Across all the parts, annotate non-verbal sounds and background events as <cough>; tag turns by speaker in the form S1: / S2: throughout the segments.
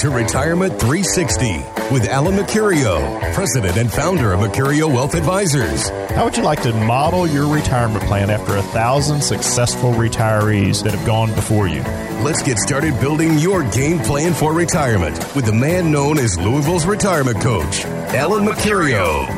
S1: to Retirement 360 with Alan Mercurio, president and founder of Mercurio Wealth Advisors.
S2: How would you like to model your retirement plan after a thousand successful retirees that have gone before you?
S1: Let's get started building your game plan for retirement with the man known as Louisville's retirement coach, Alan Mercurio.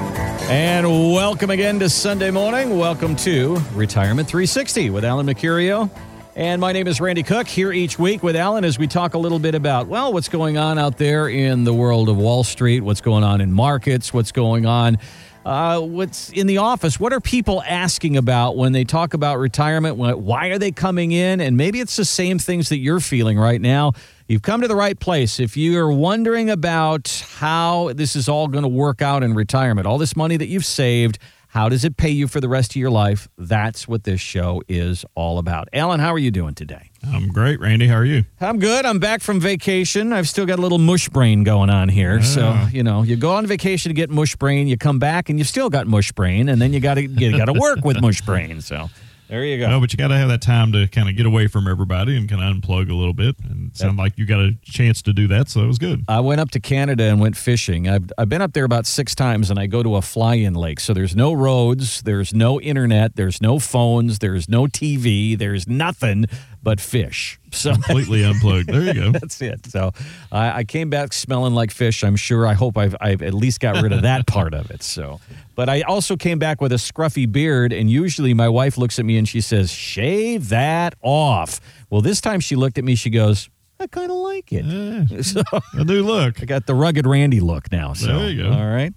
S3: And welcome again to Sunday morning. Welcome to Retirement 360 with Alan Mercurio. And my name is Randy Cook here each week with Alan as we talk a little bit about, well, what's going on out there in the world of Wall Street, what's going on in markets, what's going on, uh, what's in the office. What are people asking about when they talk about retirement? Why are they coming in? And maybe it's the same things that you're feeling right now. You've come to the right place. If you're wondering about how this is all going to work out in retirement, all this money that you've saved, how does it pay you for the rest of your life? That's what this show is all about. Alan, how are you doing today?
S4: I'm great, Randy. How are you?
S3: I'm good. I'm back from vacation. I've still got a little mush brain going on here. Yeah. So, you know, you go on vacation to get mush brain, you come back and you've still got mush brain, and then you got to you got to work with mush brain. So, there you go.
S4: No, but you got to have that time to kind of get away from everybody and kind of unplug a little bit. And it sounded like you got a chance to do that, so it was good.
S3: I went up to Canada and went fishing. I've, I've been up there about six times, and I go to a fly-in lake. So there's no roads, there's no internet, there's no phones, there's no TV, there's nothing but fish.
S4: So <laughs> completely unplugged. There you go. <laughs>
S3: that's it. So I, I, came back smelling like fish. I'm sure. I hope I've, I've at least got rid of that part of it. So, but I also came back with a scruffy beard, and usually my wife looks at me and she says, "Shave that off." Well, this time she looked at me. She goes, I kind of like it.
S4: Yeah, <laughs> so, a new look.
S3: I got the rugged Randy look now. So,
S4: there you go.
S3: All right.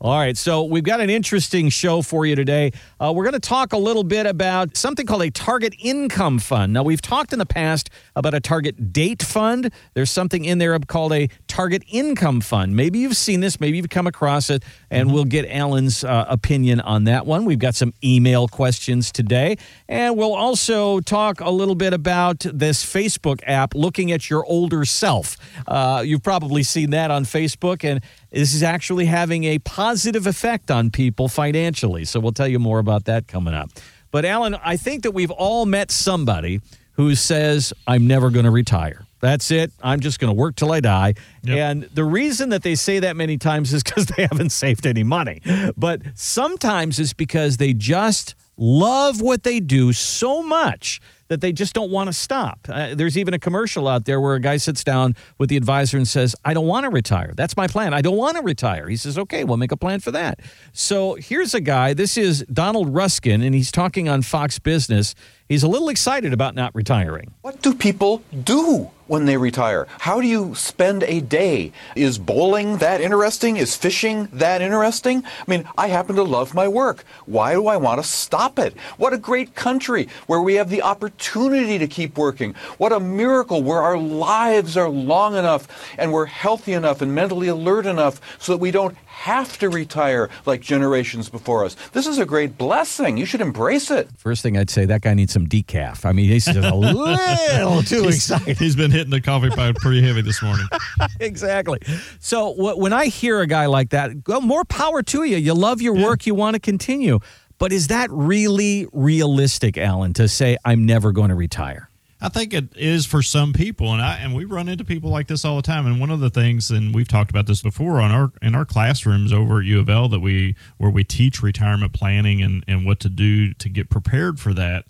S3: All right. So we've got an interesting show for you today. Uh, we're going to talk a little bit about something called a target income fund. Now, we've talked in the past about a target date fund. There's something in there called a target income fund. Maybe you've seen this. Maybe you've come across it, and mm-hmm. we'll get Alan's uh, opinion on that one. We've got some email questions today, and we'll also talk a little bit about this Facebook app looking at your older self. Uh, you've probably seen that on Facebook, and this is actually having a positive effect on people financially. So we'll tell you more about that coming up. But, Alan, I think that we've all met somebody who says, I'm never going to retire. That's it. I'm just going to work till I die. Yep. And the reason that they say that many times is because <laughs> they haven't saved any money. But sometimes it's because they just love what they do so much that they just don't want to stop. Uh, there's even a commercial out there where a guy sits down with the advisor and says, I don't want to retire. That's my plan. I don't want to retire. He says, okay, we'll make a plan for that. So here's a guy. This is Donald Luskin, and he's talking on Fox Business. He's a little excited about not retiring.
S5: What do people do? When they retire? How do you spend a day? Is bowling that interesting? Is fishing that interesting? I mean, I happen to love my work. Why do I want to stop it? What a great country where we have the opportunity to keep working. What a miracle where our lives are long enough and we're healthy enough and mentally alert enough so that we don't have to retire like generations before us. This is a great blessing. You should embrace it.
S3: First thing I'd say, that guy needs some decaf. I mean, he's just a <laughs> little too
S4: he's,
S3: excited.
S4: He's been hitting the coffee pot pretty heavy this morning. <laughs>
S3: exactly. So when I hear a guy like that, well, more power to you. You love your yeah. work. You want to continue. But is that really realistic, Alan, to say, I'm never going to retire?
S4: I think it is for some people, and I and we run into people like this all the time. And one of the things, and we've talked about this before on our in our classrooms over at U of L that we where we teach retirement planning and and what to do to get prepared for that.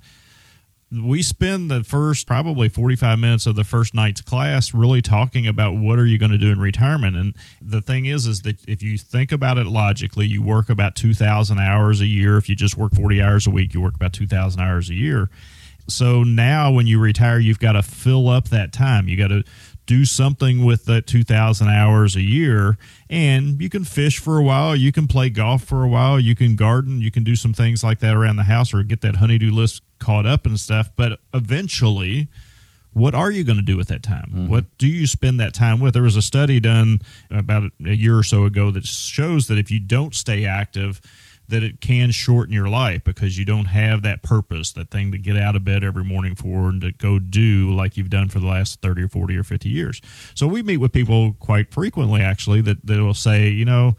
S4: We spend the first probably 45 minutes of the first night's class really talking about what are you going to do in retirement. And the thing is, is that if you think about it logically, you work about 2,000 hours a year. If you just work 40 hours a week, you work about 2,000 hours a year so now when you retire, you've got to fill up that time. You got to do something with that 2,000 hours a year. And you can fish for a while. You can play golf for a while. You can garden. You can do some things like that around the house or get that honeydew list caught up and stuff. But eventually, what are you going to do with that time? Mm-hmm. What do you spend that time with? There was a study done about a year or so ago that shows that if you don't stay active, that it can shorten your life because you don't have that purpose, that thing to get out of bed every morning for and to go do like you've done for the last 30 or 40 or 50 years. So we meet with people quite frequently, actually, that, that will say, you know,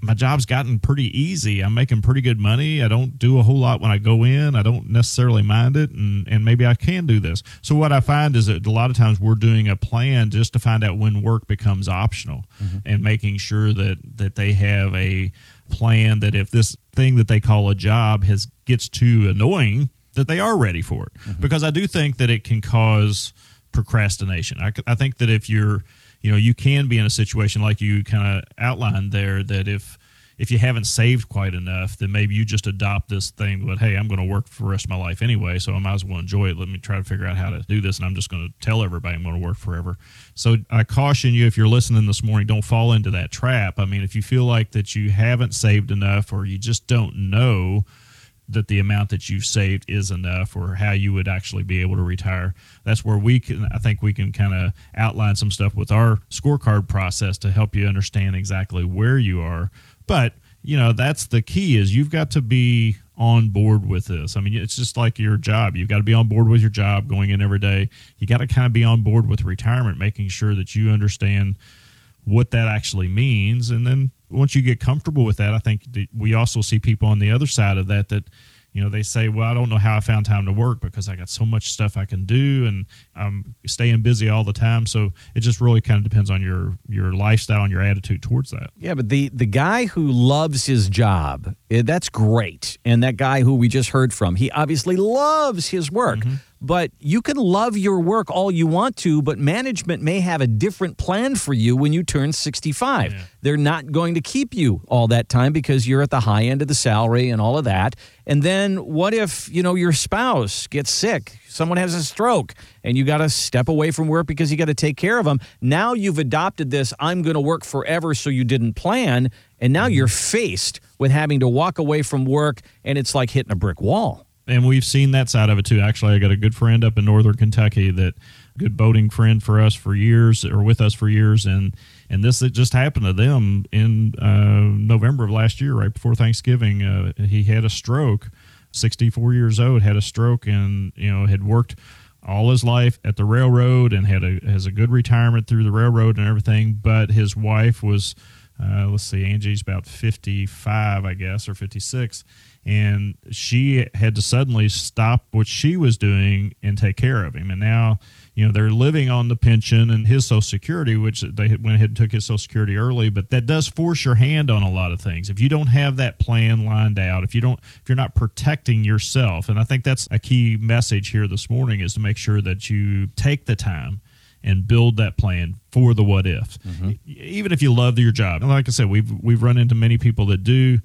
S4: my job's gotten pretty easy. I'm making pretty good money. I don't do a whole lot when I go in. I don't necessarily mind it, and, and maybe I can do this. So, what I find is that a lot of times we're doing a plan just to find out when work becomes optional mm-hmm. and making sure that, that they have a plan that if this thing that they call a job has gets too annoying, that they are ready for it. Mm-hmm. Because I do think that it can cause procrastination. I, I think that if you're you know you can be in a situation like you kind of outlined there that if if you haven't saved quite enough then maybe you just adopt this thing but hey i'm going to work for the rest of my life anyway so i might as well enjoy it. Let me try to figure out how to do this and i'm just going to tell everybody i'm going to work forever. So i caution you if you're listening this morning don't fall into that trap. I mean if you feel like that you haven't saved enough or you just don't know that the amount that you've saved is enough or how you would actually be able to retire. That's where we can, I think we can kind of outline some stuff with our scorecard process to help you understand exactly where you are. But, you know, that's the key is you've got to be on board with this. I mean, it's just like your job. You've got to be on board with your job going in every day. You got to kind of be on board with retirement, making sure that you understand what that actually means. And then once you get comfortable with that, I think we also see people on the other side of that that you know they say well i don't know how i found time to work because i got so much stuff i can do and i'm staying busy all the time. So it just really kind of depends on your your lifestyle and your attitude towards that.
S3: Yeah but the the guy who loves his job eh, that's great. And that guy who we just heard from he obviously loves his work. Mm-hmm. But you can love your work all you want to, but management may have a different plan for you when you turn 65. Yeah. They're not going to keep you all that time because you're at the high end of the salary and all of that. And then what if, you know, your spouse gets sick, someone has a stroke, and you got to step away from work because you got to take care of them. Now you've adopted this I'm going to work forever so you didn't plan, and now mm-hmm. you're faced with having to walk away from work and it's like hitting a brick wall
S4: and we've seen that side of it too. Actually, I got a good friend up in northern Kentucky that good boating friend for us for years or with us for years and and this it just happened to them in uh, November of last year right before Thanksgiving uh, he had a stroke 64 years old had a stroke and you know had worked all his life at the railroad and had a has a good retirement through the railroad and everything but his wife was uh, let's see Angie's about 55 I guess or 56 and she had to suddenly stop what she was doing and take care of him. And now, you know, they're living on the pension and his Social Security, which they went ahead and took his Social Security early. But that does force your hand on a lot of things. If you don't have that plan lined out, if you don't, if you're not protecting yourself, and I think that's a key message here this morning is to make sure that you take the time and build that plan for the what if. Mm-hmm. Even if you love your job, and like I said, we've we've run into many people that do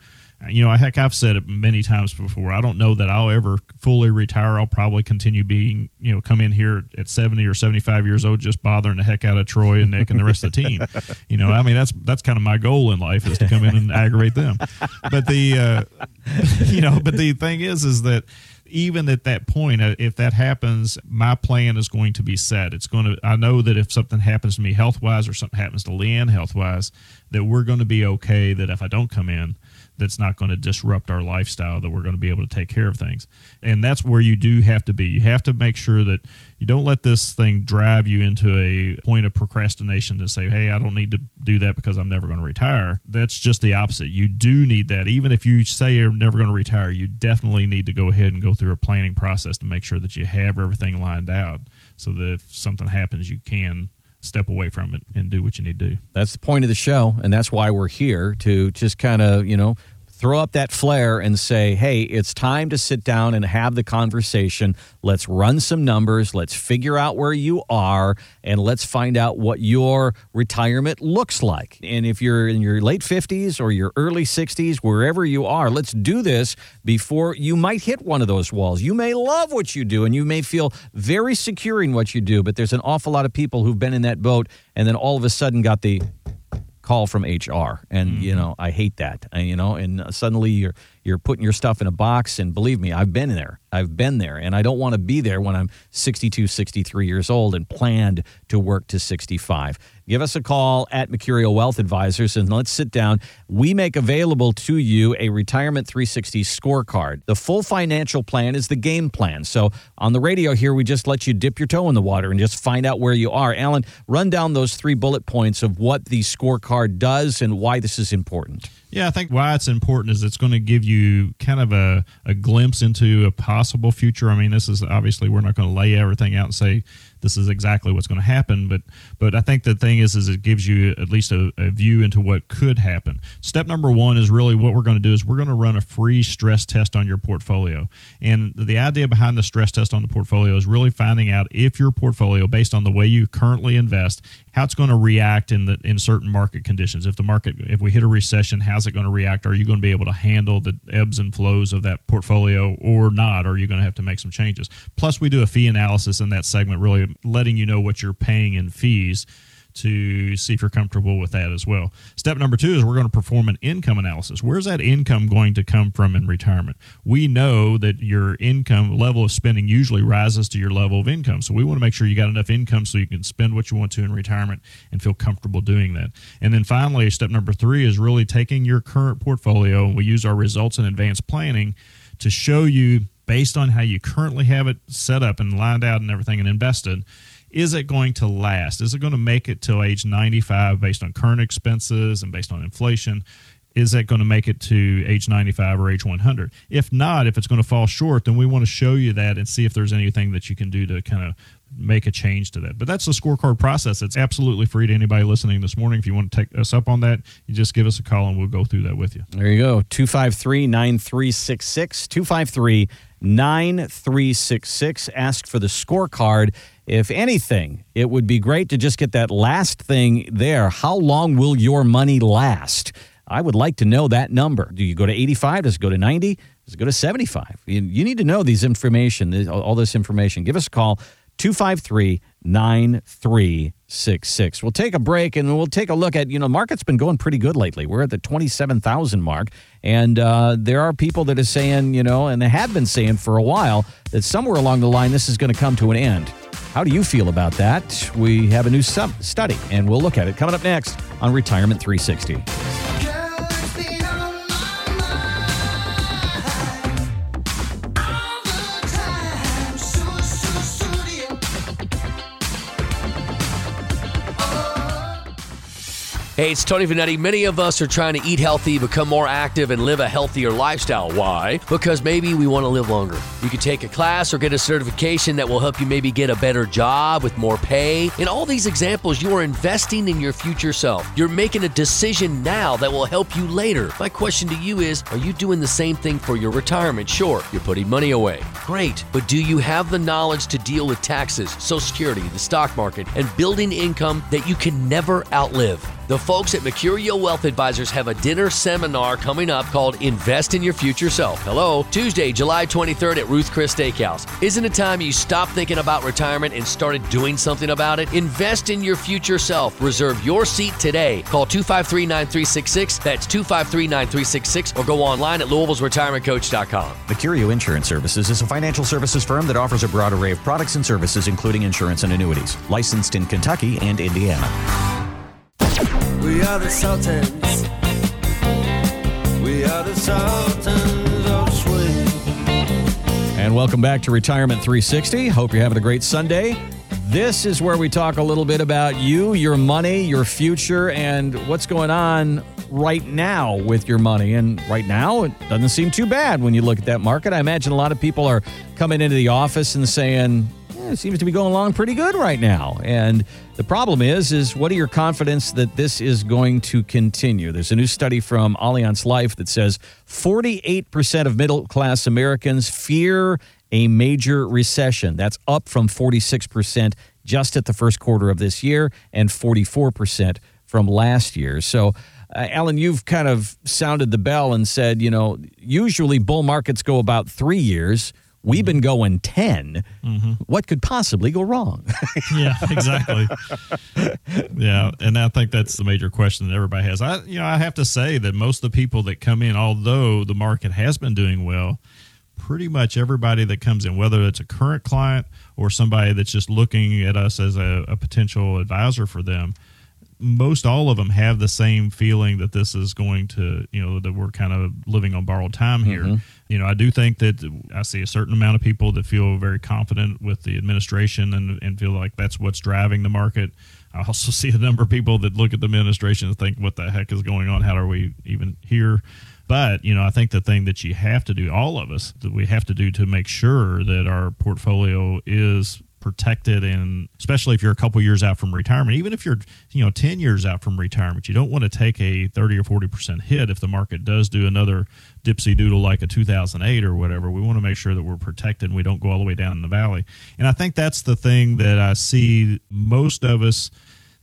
S4: you know, heck, I've said it many times before. I don't know that I'll ever fully retire. I'll probably continue being, you know, come in here at 70 or 75 years old, just bothering the heck out of Troy and Nick and the rest of the team. <laughs> You know, I mean, that's, that's kind of my goal in life is to come in and aggravate them. But the, uh, <laughs> you know, but the thing is, is that, even at that point, uh, if that happens, my plan is going to be set. It's going to, I know that if something happens to me health wise or something happens to Leanne health wise, that we're going to be okay. That if I don't come in, that's not going to disrupt our lifestyle that we're going to be able to take care of things. And that's where you do have to be. You have to make sure that you don't let this thing drive you into a point of procrastination to say hey i don't need to do that because i'm never going to retire. That's just the opposite. You do need that. Even if you say you're never going to retire you definitely need to go ahead and go through a planning process to make sure that you have everything lined out so that if something happens you can step away from it and do what you need to do.
S3: That's the point of the show, and that's why we're here to just kind of, you know, throw up that flare and say, hey, it's time to sit down and have the conversation. Let's run some numbers. Let's figure out where you are and let's find out what your retirement looks like. And if you're in your late 50s or your early 60s, wherever you are, let's do this before you might hit one of those walls. You may love what you do and you may feel very secure in what you do, but there's an awful lot of people who've been in that boat and then all of a sudden got the call from HR, and mm-hmm. you know I hate that. And, you know, and suddenly you're you're putting your stuff in a box, and believe me, I've been there. I've been there, and I don't want to be there when I'm 62, 63 years old and planned to work to 65 give us a call at Mercurio Wealth Advisors and let's sit down. We make available to you a Retirement 360 scorecard. The full financial plan is the game plan. So on the radio here, we just let you dip your toe in the water and just find out where you are. Alan, run down those three bullet points of what the scorecard does and why this is important.
S4: Yeah, I think why it's important is it's going to give you kind of a, a glimpse into a possible future. I mean, this is obviously we're not going to lay everything out and say this is exactly what's going to happen, but but I think the thing is is it gives you at least a, a view into what could happen. Step number one is really what we're going to do is we're going to run a free stress test on your portfolio, and the idea behind the stress test on the portfolio is really finding out if your portfolio, based on the way you currently invest, how it's going to react in the in certain market conditions. If the market, if we hit a recession, how's it going to react? Are you going to be able to handle the ebbs and flows of that portfolio or not? Or are you going to have to make some changes? Plus, we do a fee analysis in that segment, really letting you know what you're paying in fees to see if you're comfortable with that as well. Step number two is we're going to perform an income analysis. Where's that income going to come from in retirement? We know that your income level of spending usually rises to your level of income. So we want to make sure you got enough income so you can spend what you want to in retirement and feel comfortable doing that. And then finally, step number three is really taking your current portfolio. and We use our results in advanced planning to show you based on how you currently have it set up and lined out and everything and invested is it going to last? Is it going to make it till age 95 based on current expenses and based on inflation? Is it going to make it to age 95 or age 100? If not, if it's going to fall short, then we want to show you that and see if there's anything that you can do to kind of make a change to that. But that's the scorecard process. It's absolutely free to anybody listening this morning. If you want to take us up on that, you just give us a call and we'll go through that with you.
S3: There you go. 253 9366. 253 9366. Ask for the scorecard. If anything, it would be great to just get that last thing there. How long will your money last? I would like to know that number. Do you go to 85? Does it go to 90? Does it go to 75? You, you need to know these information, all this information. Give us a call, 253 9366. We'll take a break and we'll take a look at, you know, market's been going pretty good lately. We're at the 27,000 mark. And uh, there are people that are saying, you know, and they have been saying for a while that somewhere along the line this is going to come to an end. How do you feel about that? We have a new sub- study and we'll look at it coming up next on Retirement 360.
S6: Hey, it's Tony Vanetti. Many of us are trying to eat healthy, become more active, and live a healthier lifestyle. Why? Because maybe we want to live longer. You could take a class or get a certification that will help you maybe get a better job with more pay. In all these examples, you are investing in your future self. You're making a decision now that will help you later. My question to you is Are you doing the same thing for your retirement? Sure, you're putting money away. Great. But do you have the knowledge to deal with taxes, Social Security, the stock market, and building income that you can never outlive? The folks at Mercurio Wealth Advisors have a dinner seminar coming up called Invest in Your Future Self. Hello, Tuesday, July 23rd at Ruth Chris Steakhouse. Isn't it time you stopped thinking about retirement and started doing something about it? Invest in your future self. Reserve your seat today. Call 253 9366. That's 253 9366 or go online at Louisville's Louisville'sRetirementCoach.com.
S7: Mercurio Insurance Services is a financial services firm that offers a broad array of products and services, including insurance and annuities. Licensed in Kentucky and Indiana.
S8: We are the Sultans. We are the Sultans of.
S3: And welcome back to Retirement 360. Hope you're having a great Sunday. This is where we talk a little bit about you, your money, your future, and what's going on right now with your money. And right now, it doesn't seem too bad when you look at that market. I imagine a lot of people are coming into the office and saying, it seems to be going along pretty good right now. And the problem is, is what are your confidence that this is going to continue? There's a new study from Allianz Life that says 48% of middle class Americans fear a major recession. That's up from 46% just at the first quarter of this year and 44% from last year. So, uh, Alan, you've kind of sounded the bell and said, you know, usually bull markets go about three years. We've been going 10. Mm-hmm. What could possibly go wrong? <laughs>
S4: yeah, exactly. yeah, and I think that's the major question that everybody has. I you know, I have to say that most of the people that come in although the market has been doing well, pretty much everybody that comes in whether it's a current client or somebody that's just looking at us as a, a potential advisor for them, most all of them have the same feeling that this is going to, you know, that we're kind of living on borrowed time here. You know, I do think that I see a certain amount of people that feel very confident with the administration and, and feel like that's what's driving the market. I also <laughs> see a number of people that look at the administration and think, what the heck is going on? How are we even here? But, you know, I think the thing that you have to do, all of us, that we have to do to make sure that our portfolio is protected and especially if you're a couple years out from retirement even if you're you know 10 years out from retirement you don't want to take a 30 or 40% hit if the market does do another dipsy doodle like a 2008 or whatever. We want to make sure that we're protected and we don't go all the way down in the valley. And i think that's the thing that i see most of us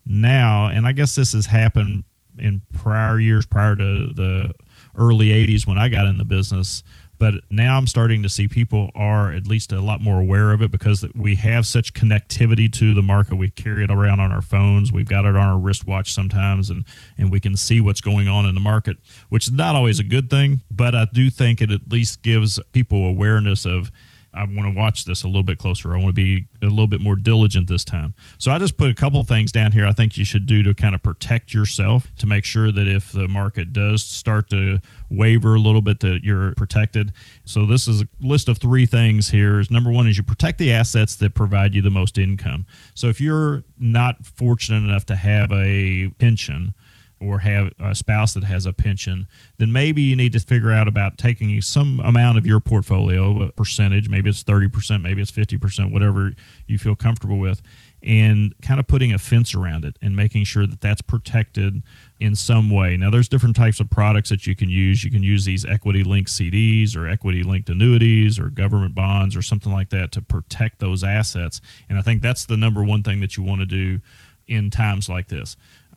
S4: now and i guess this has happened in prior years prior to the early 80s when i got in the business but now I'm starting to see people are at least a lot more aware of it because we have such connectivity to the market. We carry it around on our phones. We've got it on our wristwatch sometimes, and and we can see what's going on in the market, which is not always a good thing. But I do think it at least gives people awareness of. I want to watch this a little bit closer. I want to be a little bit more diligent this time. So I just put a couple things down here I think you should do to kind of protect yourself to make sure that if the market does start to waver a little bit that you're protected. So this is a list of three things here. Number 1 is you protect the assets that provide you the most income. So if you're not fortunate enough to have a pension, or have a spouse that has a pension, then maybe you need to figure out about taking some amount of your portfolio, a percentage, maybe it's 30%, maybe it's 50%, whatever you feel comfortable with, and kind of putting a fence around it and making sure that that's protected in some way. Now, there's different types of products that you can use. You can use these equity linked CDs or equity linked annuities or government bonds or something like that to protect those assets. And I think that's the number one thing that you want to do in times like this.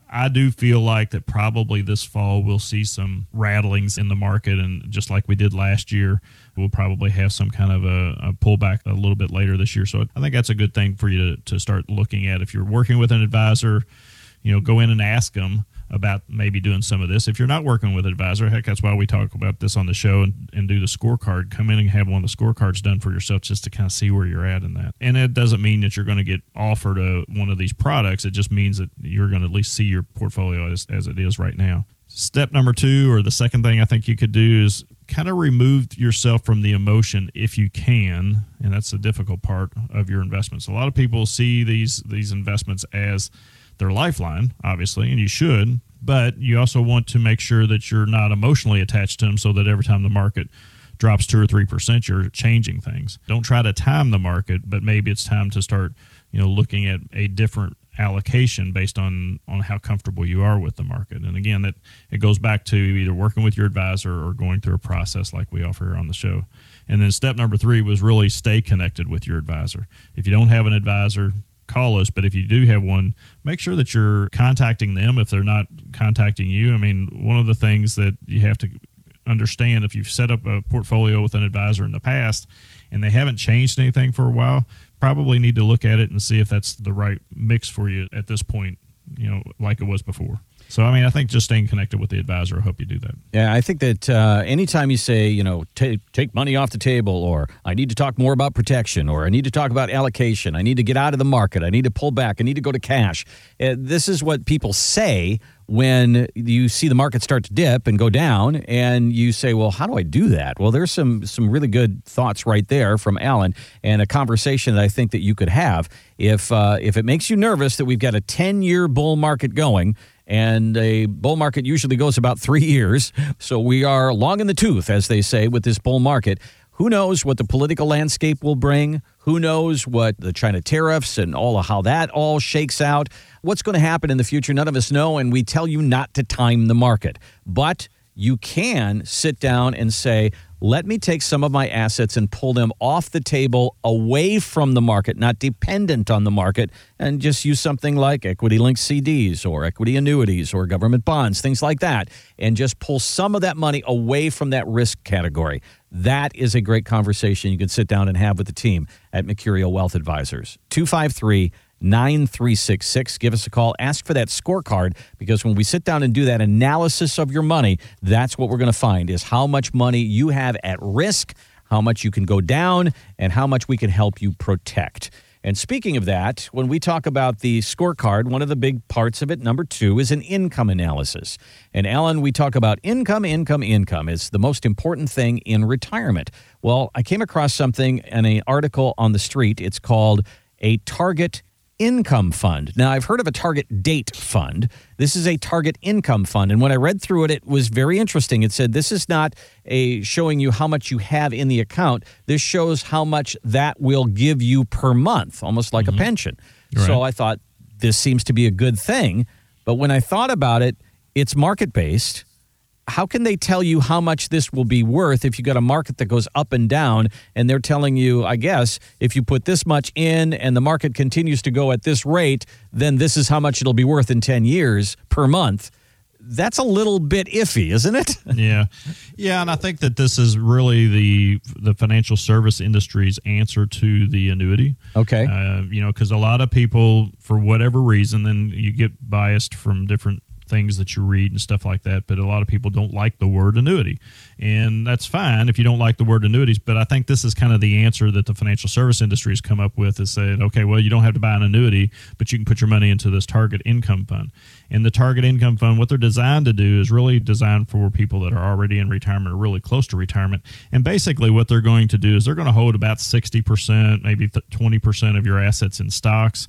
S4: I do feel like that probably this fall we'll see some rattlings in the market, and just like we did last year, we'll probably have some kind of a, a pullback a little bit later this year. So I think that's a good thing for you to, to start looking at. If you're working with an advisor, you know, go in and ask them about maybe doing some of this. If you're not working with an advisor, heck, that's why we talk about this on the show and, and do the scorecard. Come in and have one of the scorecards done for yourself just to kind of see where you're at in that. And it doesn't mean that you're going to get offered a, one of these products. It just means that you're going to at least see your portfolio as, as it is right now. Step number two, or the second thing I think you could do is kind of remove yourself from the emotion if you can, and that's the difficult part of your investments. A lot of people see these these investments as their lifeline, obviously, and you should, but you also want to make sure that you're not emotionally attached to them so that every time the market drops two or three percent, you're changing things. Don't try to time the market, but maybe it's time to start, you know, looking at a different allocation based on on how comfortable you are with the market. And again, that it goes back to either working with your advisor or going through a process like we offer here on the show. And then step number three was really stay connected with your advisor. If you don't have an advisor, call us. But if you do have one, make sure that you're contacting them if they're not contacting you. I mean, one of the things that you have to understand if you've set up a portfolio with an advisor in the past and they haven't changed anything for a while, probably need to look at it and see if that's the right mix for you at this point, you know, like it was before. So, I mean, I think just staying connected with the advisor, I hope you do that.
S3: Yeah, I think that uh, anytime you say, you know, take take money off the table, or I need to talk more about protection, or I need to talk about allocation, I need to get out of the market, I need to pull back, I need to go to cash. Uh, this is what people say when you see the market start to dip and go down, and you say, "Well, how do I do that?" Well, there's some some really good thoughts right there from Alan, and a conversation that I think that you could have if uh, if it makes you nervous that we've got a 10 year bull market going and a bull market usually goes about three years. So we are long in the tooth, as they say, with this bull market. Who knows what the political landscape will bring? Who knows what the China tariffs and all of how that all shakes out? What's going to happen in the future? None of us know, and we tell you not to time the market. But you can sit down and say, let me take some of my assets and pull them off the table away from the market, not dependent on the market, and just use something like equity linked CDs or equity annuities or government bonds, things like that, and just pull some of that money away from that risk category. That is a great conversation you can sit down and have with the team at Mercurio Wealth Advisors. 253 9366. Give us a call. Ask for that scorecard because when we sit down and do that analysis of your money, that's what we're going to find is how much money you have at risk, how much you can go down, and how much we can help you protect. And speaking of that, when we talk about the scorecard, one of the big parts of it, number two, is an income analysis. And Alan, we talk about income, income, income. It's the most important thing in retirement. Well, I came across something in an article on the street. It's called a target income fund. Now, I've heard of a target date fund. This is a target income fund. And when I read through it, it was very interesting. It said this is not a showing you how much you have in the account. This shows how much that will give you per month, almost like a mm-hmm. pension. So I thought this seems to be a good thing. But when I thought about it, it's market based how can they tell you how much this will be worth if you got a market that goes up and down? And they're telling you i guess if you put this much in and the market continues to go at this rate then this is how much it'll be worth in 10 years per month. That's a little bit iffy isn't it? <laughs>
S4: Yeah. Yeah and i think that this is really the the financial service industry's answer to the annuity.
S3: Okay.
S4: Uh, you know because a lot of people for whatever reason then you get biased from different things that you read and stuff like that. But a lot of people don't like the word annuity. And that's fine if you don't like the word annuities. But I think this is kind of the answer that the financial service industry has come up with is saying, okay, well, you don't have to buy an annuity, but you can put your money into this target income fund. And the target income fund, what they're designed to do is really designed for people that are already in retirement or really close to retirement. And basically, what they're going to do is they're going to hold about 60%, maybe 20% of your assets in stocks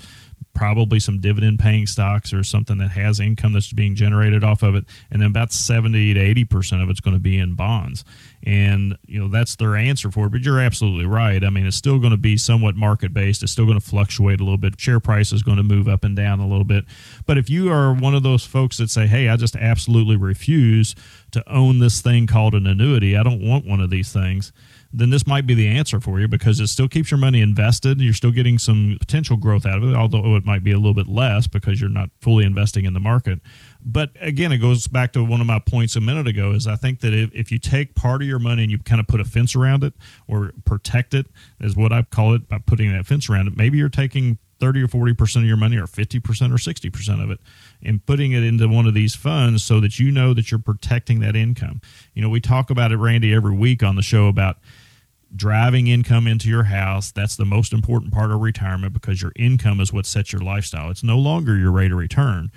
S4: probably some dividend paying stocks or something that has income that's being generated off of it. And then about 70 to 80% of it's going to be in bonds. And you know that's their answer for it but you're absolutely right. I mean it's still going to be somewhat market based it's still going to fluctuate a little bit. Share price is going to move up and down a little bit. But if you are one of those folks that say hey i just absolutely refuse to own this thing called an annuity. I don't want one of these things then this might be the answer for you because it still keeps your money invested. You're still getting some potential growth out of it, although it might be a little bit less because you're not fully investing in the market. But again, it goes back to one of my points a minute ago is I think that if, if you take part of your money and you kind of put a fence around it or protect it, is what I call it by putting that fence around it, maybe you're taking 30 or 40% of your money or 50% or 60% of it and putting it into one of these funds so that you know that you're protecting that income. You know, we talk about it, Randy, every week on the show about driving income into your house. That's the most important part of retirement because your income is what sets your lifestyle. It's no longer your rate of return.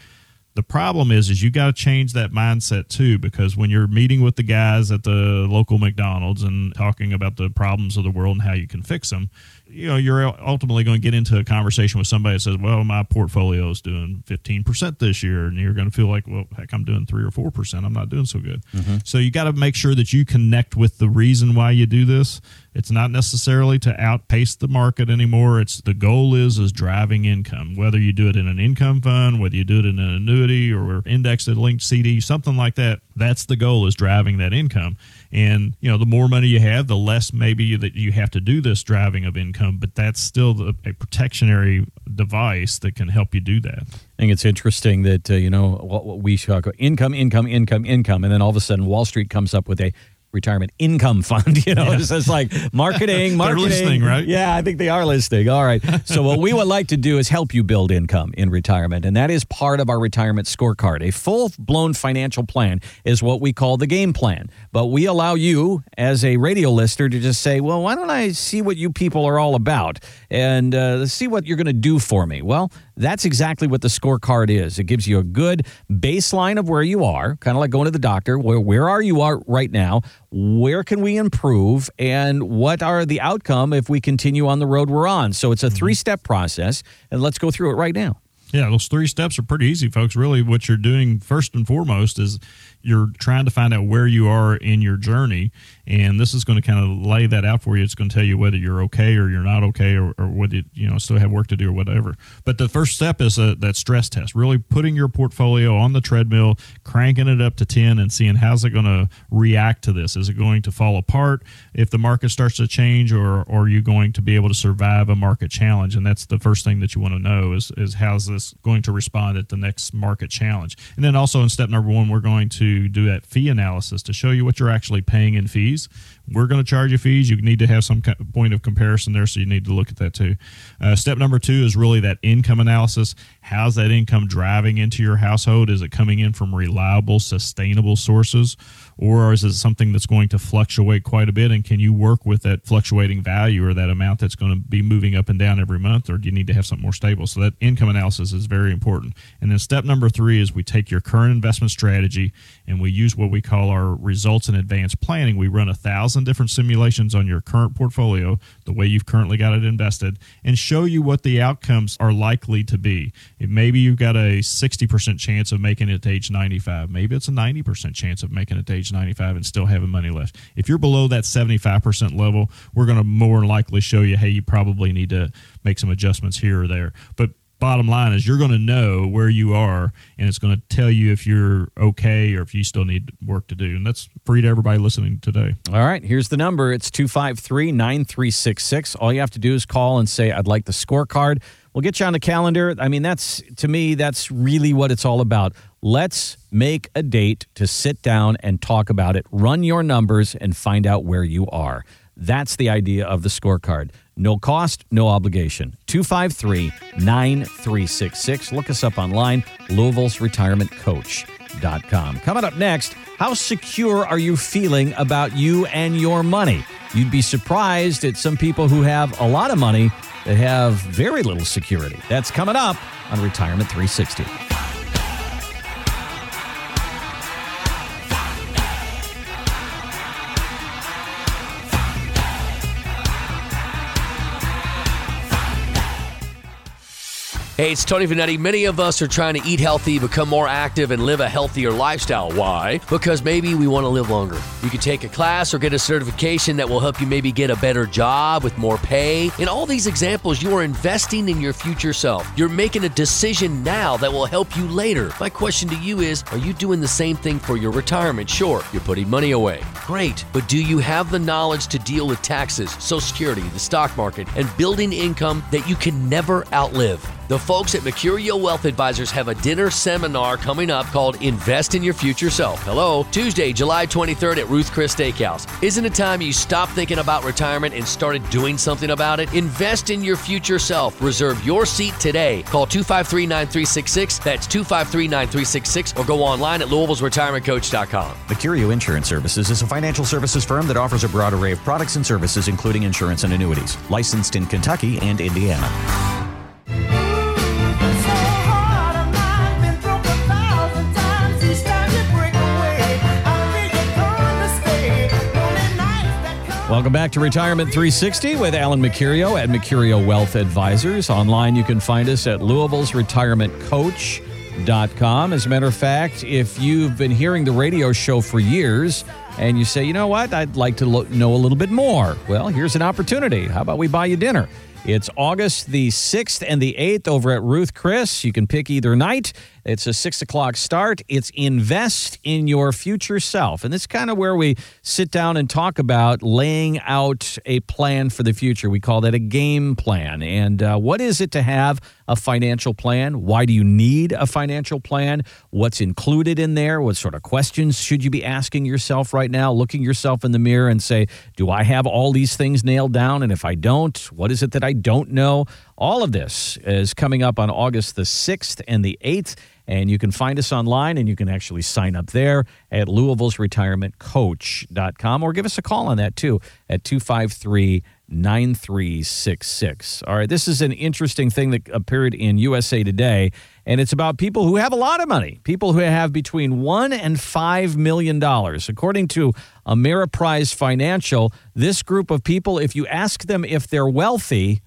S4: The problem is, is you got to change that mindset too, because when you're meeting with the guys at the local McDonald's and talking about the problems of the world and how you can fix them, you know, you're ultimately going to get into a conversation with somebody that says, well, my portfolio is doing 15% this year. And you're going to feel like, well, heck, I'm doing three or 4%. I'm not doing so good. Mm-hmm. So you got to make sure that you connect with the reason why you do this. It's not necessarily to outpace the market anymore. It's the goal is, is driving income, whether you do it in an income fund, whether you do it in an annuity or indexed linked CD, something like that. That's the goal is driving that income. And, you know, the more money you have, the less maybe that you have to do this driving of income, but that's still the, a protectionary device that can help you do that.
S3: I think it's interesting that, uh, you know, what, what we talk income, income, income, income. And then all of a sudden, Wall Street comes up with a retirement income fund. <laughs> You know, yeah. it's just like <laughs> marketing, marketing.
S4: They're listening, right?
S3: Yeah, I think they are listening. All right. So what we would like to do is help you build income in retirement, and that is part of our retirement scorecard. A full-blown financial plan is what we call the game plan. But we allow you, as a radio listener, to just say, "Well, why don't I see what you people are all about and uh, see what you're going to do for me?" Well, that's exactly what the scorecard is. It gives you a good baseline of where you are, kind of like going to the doctor. Where, where are you are right now? Where can we improve? And what are the outcome if we continue on the road we're on? So it's a mm-hmm. three step process, and let's go through it right now.
S4: Yeah, those three steps are pretty easy, folks. Really, what you're doing first and foremost is you're trying to find out where you are in your journey and this is going to kind of lay that out for you. It's going to tell you whether you're okay or you're not okay or, or whether you know still have work to do or whatever. But the first step is a, that stress test really putting your portfolio on the treadmill cranking it up to 10 and seeing how's it going to react to this. Is it going to fall apart if the market starts to change or, or are you going to be able to survive a market challenge? And that's the first thing that you want to know is, is how's this going to respond at the next market challenge? And then also in step number one we're going to do that fee analysis to show you what you're actually paying in fees. We're going to charge you fees. You need to have some point of comparison there, so you need to look at that too. Uh, step number two is really that income analysis. How's that income driving into your household? Is it coming in from reliable, sustainable sources? Or is it something that's going to fluctuate quite a bit? And can you work with that fluctuating value or that amount that's going to be moving up and down every month? Or do you need to have something more stable? So that income analysis is very important. And then step number three is we take your current investment strategy and we use what we call our results in advanced planning. We run a thousand different simulations on your current portfolio, the way you've currently got it invested, and show you what the outcomes are likely to be. maybe you've got a 60% chance of making it to age 95. Maybe it's a 90% chance of making it to age age 95 and still having money left. If you're below that 75% level, we're going to more likely show you, hey, you probably need to make some adjustments here or there. But bottom line is you're going to know where you are and it's going to tell you if you're okay or if you still need work to do. And that's free to everybody listening today.
S3: All right here's the number. It's 253-9366 all you have to do is call and say i'd like the scorecard. We'll get you on the calendar. I mean that's to me that's really what it's all about Let's make a date to sit down and talk about it, run your numbers, and find out where you are. That's the idea of the scorecard. No cost, no obligation. 253 9366. Look us up online, Louisville's Retirement Coach.com. Coming up next, how secure are you feeling about you and your money? You'd be surprised at some people who have a lot of money that have very little security. That's coming up on Retirement 360.
S6: Hey, it's Tony Vanetti. Many of us are trying to eat healthy, become more active, and live a healthier lifestyle. Why? Because maybe we want to live longer. You can take a class or get a certification that will help you maybe get a better job with more pay. In all these examples, you are investing in your future self. You're making a decision now that will help you later. My question to you is Are you doing the same thing for your retirement? Sure, you're putting money away. Great. But do you have the knowledge to deal with taxes, Social Security, the stock market, and building income that you can never outlive? The folks at Mercurio Wealth Advisors have a dinner seminar coming up called Invest in Your Future Self. Hello, Tuesday, July 23rd at Ruth Chris Steakhouse. Isn't it time you stopped thinking about retirement and started doing something about it? Invest in your future self. Reserve your seat today. Call 253 9366. That's 253 9366 or go online at Louisville's RetirementCoach.com.
S7: Mercurio Insurance Services is a financial services firm that offers a broad array of products and services, including insurance and annuities. Licensed in Kentucky and Indiana.
S3: Welcome back to Retirement 360 with Alan Mercurio at Mercurio Wealth Advisors. Online, you can find us at Louisville's Retirement Coach.com. As a matter of fact, if you've been hearing the radio show for years and you say, you know what, I'd like to lo- know a little bit more, well, here's an opportunity. How about we buy you dinner? It's August the 6th and the 8th over at Ruth Chris. You can pick either night. It's a six o'clock start. It's invest in your future self. And this is kind of where we sit down and talk about laying out a plan for the future. We call that a game plan. And uh, what is it to have a financial plan? Why do you need a financial plan? What's included in there? What sort of questions should you be asking yourself right now? Looking yourself in the mirror and say, do I have all these things nailed down? And if I don't, what is it that I don't know? All of this is coming up on August the 6th and the 8th. And you can find us online and you can actually sign up there at Louisville's Retirement Coach.com or give us a call on that too at 253 9366. All right, this is an interesting thing that appeared in USA Today, and it's about people who have a lot of money, people who have between one and five million dollars. According to Ameriprise Financial, this group of people, if you ask them if they're wealthy,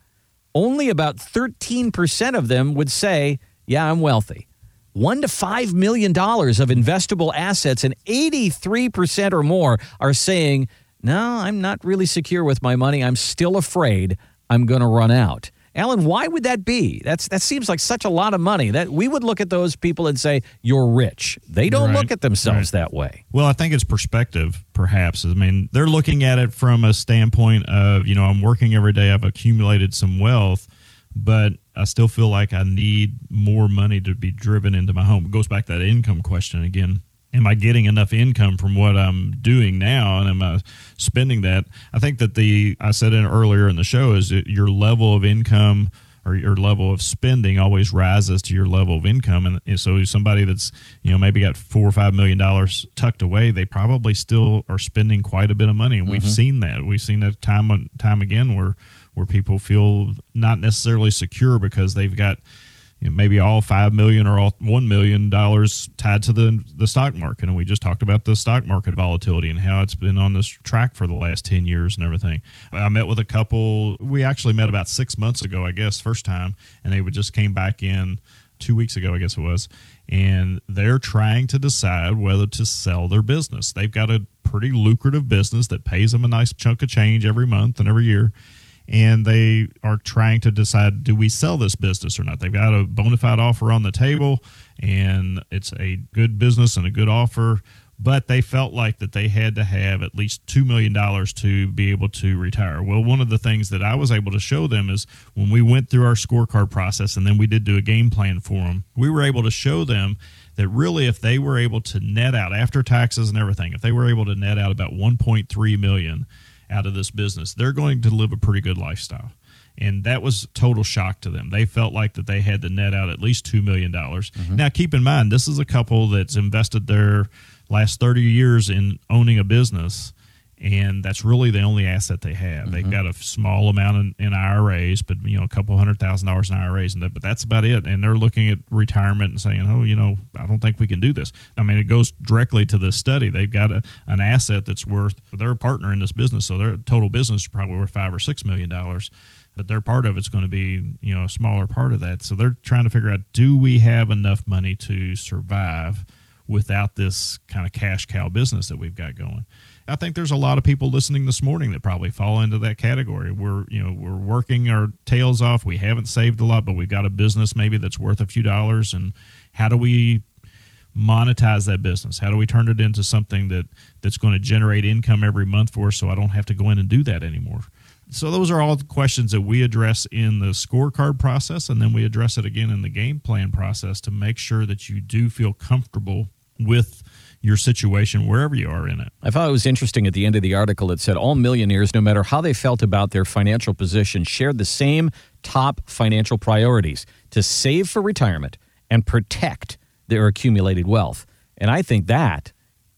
S3: only about 13% of them would say, Yeah, I'm wealthy one to five million dollars of investable assets, and 83% or more are saying, No, I'm not really secure with my money. I'm still afraid I'm going to run out. Alan, why would that be? That's that seems like such a lot of money. That we would look at those people and say, You're rich. They don't right. look at themselves right. that way.
S4: Well, I think it's perspective, perhaps. I mean, they're looking at it from a standpoint of, you know, I'm working every day, I've accumulated some wealth but I still feel like I need more money to be driven into my home. It goes back to that income question again. Am I getting enough income from what I'm doing now, and am I spending that? I think that the I said it earlier in the show is your level of income or your level of spending always rises to your level of income. And, and so somebody that's, you know, maybe got four or five million dollars tucked away, they probably still are spending quite a bit of money. And we've mm-hmm. seen that. We've seen that time and time again where where people feel not necessarily secure because they've got you know, maybe all five million or all one million dollars tied to the the stock market. And we just talked about the stock market volatility and how it's been on this track for the last ten years and everything. I met with a couple. We actually met about six months ago, I guess, first time, and they just came back in two weeks ago, I guess it was, and they're trying to decide whether to sell their business. They've got a pretty lucrative business that pays them a nice chunk of change every month and every year and they are trying to decide do we sell this business or not. They've got a bona fide offer on the table, and it's a good business and a good offer. But they felt like that they had to have at least two million dollars to be able to retire. Well, one of the things that I was able to show them is when we went through our scorecard process, and then we did do a game plan for them. We were able to show them that really, if they were able to net out after taxes and everything, if they were able to net out about 1.3 million out of this business, they're going to live a pretty good lifestyle. And that was total shock to them. They felt like that they had to net out at least $2 million. Mm-hmm. Now, keep in mind, this is a couple that's invested their last 30 years in owning a business. And that's really the only asset they have. They've mm-hmm. got a small amount in, in IRAs, but you know, a couple hundred thousand dollars in IRAs, and that, but that's about it. And they're looking at retirement and saying, "Oh, you know, I don't think we can do this." I mean, it goes directly to this study. They've got a, an asset that's worth. They're a partner in this business, so their total business is probably worth five or six million dollars. But their part of it's going to be, you know, a smaller part of that. So they're trying to figure out: Do we have enough money to survive without this kind of cash cow business that we've got going? I think there's a lot of people listening this morning that probably fall into that category. We're, you know, we're working our tails off. We haven't saved a lot, but we've got a business maybe that's worth a few dollars. And how do we monetize that business? How do we turn it into something that that's going to generate income every month for us so I don't have to go in and do that anymore? So those are all the questions that we address in the scorecard process and then we address it again in the game plan process to make sure that you do feel comfortable with your situation wherever you are in it.
S3: I thought it was interesting at the end of the article. It said all millionaires, no matter how they felt about their financial position, shared the same top financial priorities to save for retirement and protect their accumulated wealth. And I think that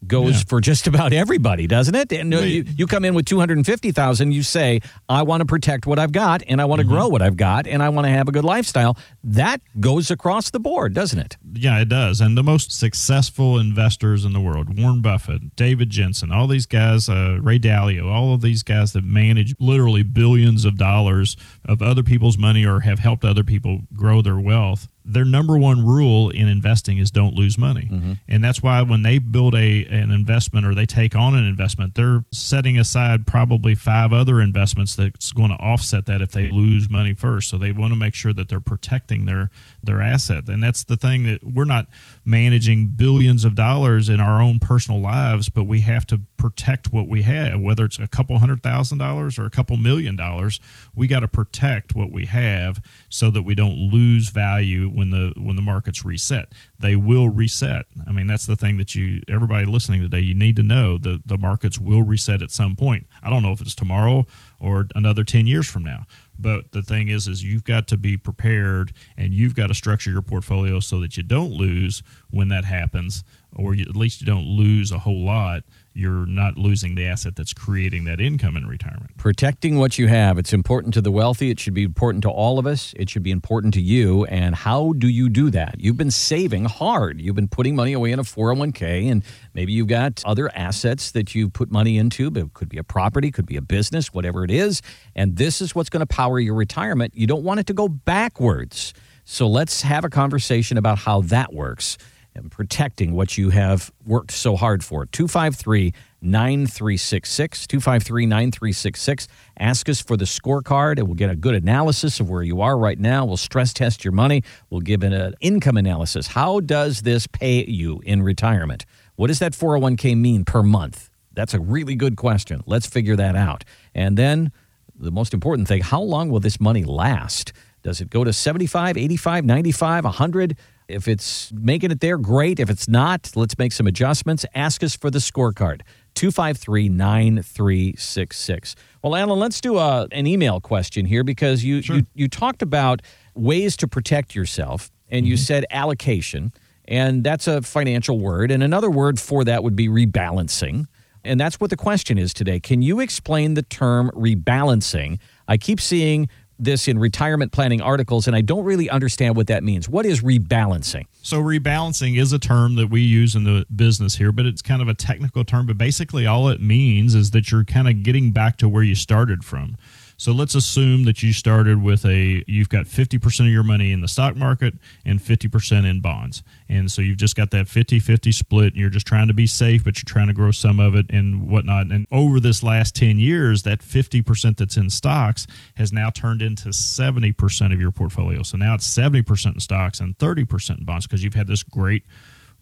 S3: goes
S4: Yeah.
S3: for just about everybody, doesn't it? And uh, you, you come in with 250,000, you say, I want to protect what I've got and I want to
S4: Mm-hmm.
S3: grow what I've got and I want to have a good lifestyle. That goes across the board, doesn't it?
S4: Yeah, it does. And the most successful investors in the world, Warren Buffett, David Swensen, all these guys, uh, Ray Dalio, all of these guys that manage literally billions of dollars of other people's money or have helped other people grow their wealth. Their number one rule in investing is don't lose money. Mm-hmm. And that's why when they build a an investment or they take on an investment, they're setting aside probably five other investments that's going to offset that if they lose money first. So they want to make sure that they're protecting their their asset. And that's the thing that we're not managing billions of dollars in our own personal lives, but we have to protect what we have, whether it's a couple hundred thousand dollars or a couple million dollars. We got to protect what we have so that we don't lose value when the when the markets reset. They will reset. I mean, that's the thing that you everybody listening today, you need to know that the markets will reset at some point. I don't know if it's tomorrow or another 10 years from now. But the thing is, is you've got to be prepared and you've got to structure your portfolio so that you don't lose when that happens, or you, at least you don't lose a whole lot. You're not losing the asset that's creating that income in retirement.
S3: protecting what you have. It's important to the wealthy. It should be important to all of us. It should be important to you. And how do you do that? You've been saving hard. You've been putting money away in a 401k, and maybe you've got other assets that you've put money into, but it could be a property, could be a business, whatever it is. And this is what's going to power your retirement. You don't want it to go backwards. So let's have a conversation about how that works and protecting what you have worked so hard for. 253 9366. 253 9366. Ask us for the scorecard, and we'll get a good analysis of where you are right now. We'll stress test your money. We'll give it an uh, income analysis. How does this pay you in retirement? What does that 401k mean per month? That's a really good question. Let's figure that out. And then the most important thing how long will this money last? Does it go to 75, 85, 95, 100? If it's making it there, great. If it's not, let's make some adjustments. Ask us for the scorecard 253 9366. Well, Alan, let's do a, an email question here because you, you, you talked about ways to protect yourself, and you mm-hmm. said allocation, and that's a financial word. And another word for that would be rebalancing. And that's what the question is today. Can you explain the term rebalancing? I keep seeing this in retirement planning articles, and I don't really understand what that means. What is rebalancing?
S4: So rebalancing is a term that we use in the business here, but it's kind of a technical term. But basically, all it means is that you're kind of getting back to where you started from. So let's assume that you started with a you've got 50% of your money in the stock market and 50% in bonds. And so you've just got that 50-50 split and you're just trying to be safe, but you're trying to grow some of it and whatnot. And over this last 10 years, that 50% that's in stocks has now turned into 70% of your portfolio. So now it's 70% in stocks and 30% in bonds because you've had this great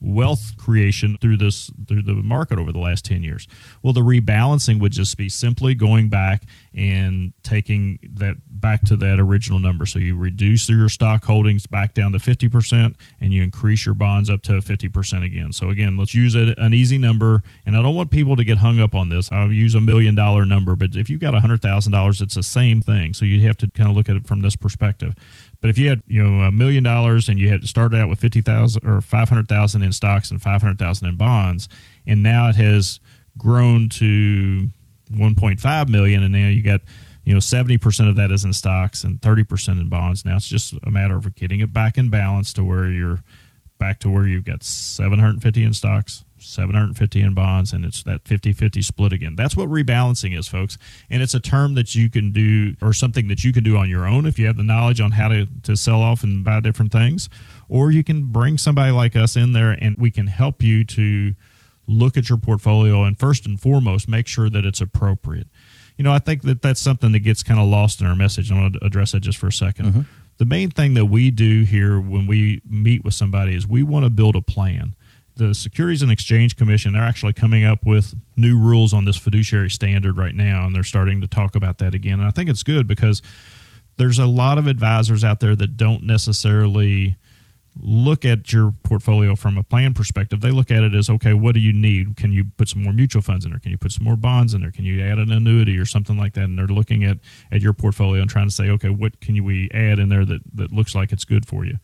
S4: wealth creation through this through the market over the last 10 years. Well the rebalancing would just be simply going back and taking that back to that original number. So you reduce your stock holdings back down to 50% and you increase your bonds up to 50% again. So again let's use a, an easy number. And i don't want people to get hung up on this. I'll use a million dollar number but if you've got a hundred thousand dollars it's the same thing. So you have to kind of look at it from this perspective but if you had, you know, a million dollars and you had started out with fifty thousand or five hundred thousand in stocks and five hundred thousand in bonds, and now it has grown to one point five million, and now you got, you know, seventy percent of that is in stocks and thirty percent in bonds. Now it's just a matter of getting it back in balance to where you're back to where you've got seven hundred fifty in stocks, 750 in bonds and it's that 50-50 split again. That's what rebalancing is folks. And it's a term that you can do or something that you can do on your own if you have the knowledge on how to, to sell off and buy different things. Or you can bring somebody like us in there and we can help you to look at your portfolio and first and foremost make sure that it's appropriate. You know i think that that's something that gets kind of lost in our message. I want to address that just for a 2nd mm-hmm. the main thing that we do here when we meet with somebody is we want to build a plan the Securities and Exchange Commission, they're actually coming up with new rules on this fiduciary standard right now, and they're starting to talk about that again. And I think it's good because there's a lot of advisors out there that don't necessarily look at your portfolio from a plan perspective. They look at it as, okay, what do you need? Can you put some more mutual funds in there? Can you put some more bonds in there? Can you add an annuity or something like that? And they're looking at, at your portfolio and trying to say, okay, what can we add in there that, that looks like it's good for you?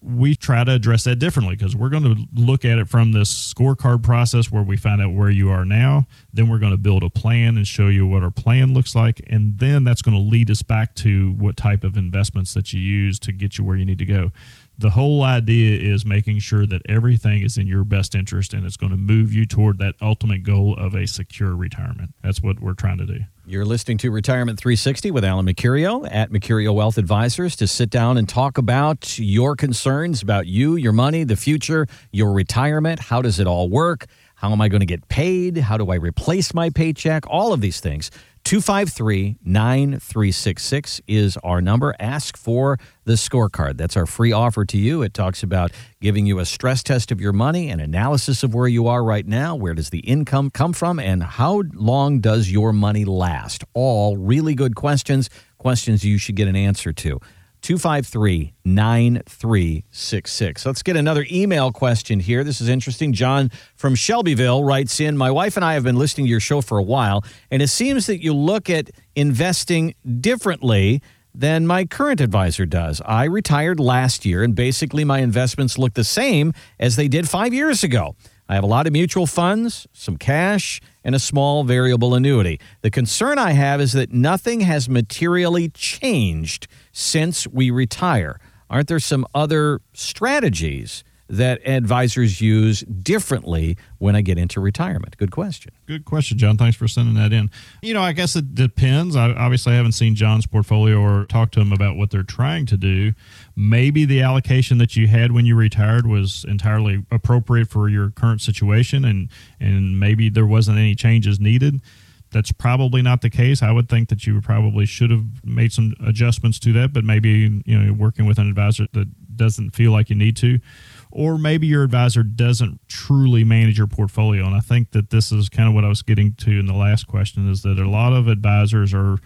S4: We try to address that differently because we're going to look at it from this scorecard process where we find out where you are now. Then we're going to build a plan and show you what our plan looks like. And then that's going to lead us back to what type of investments that you use to get you where you need to go. The whole idea is making sure that everything is in your best interest and it's going to move you toward that ultimate goal of a secure retirement. That's what we're trying to do.
S3: You're listening to Retirement 360 with Alan Mercurio at Mercurio Wealth Advisors to sit down and talk about your concerns about you, your money, the future, your retirement. How does it all work? How am I going to get paid? How do I replace my paycheck? All of these things. 253 9366 is our number. Ask for the scorecard. That's our free offer to you. It talks about giving you a stress test of your money, an analysis of where you are right now, where does the income come from, and how long does your money last? All really good questions, questions you should get an answer to. 253 9366. Let's get another email question here. This is interesting. John from Shelbyville writes in My wife and I have been listening to your show for a while, and it seems that you look at investing differently than my current advisor does. I retired last year, and basically my investments look the same as they did five years ago. I have a lot of mutual funds, some cash, and a small variable annuity. The concern I have is that nothing has materially changed since we retire. Aren't there some other strategies that advisors use differently when I get into retirement? Good question.
S4: Good question, John. Thanks for sending that in. You know, I guess it depends. I obviously haven't seen John's portfolio or talked to him about what they're trying to do. Maybe the allocation that you had when you retired was entirely appropriate for your current situation, and and maybe there wasn't any changes needed. That's probably not the case. I would think that you probably should have made some adjustments to that, but maybe you know working with an advisor that doesn't feel like you need to or maybe your advisor doesn't truly manage your portfolio. And I think that this is kind of what I was getting to in the last question is that a lot of advisors are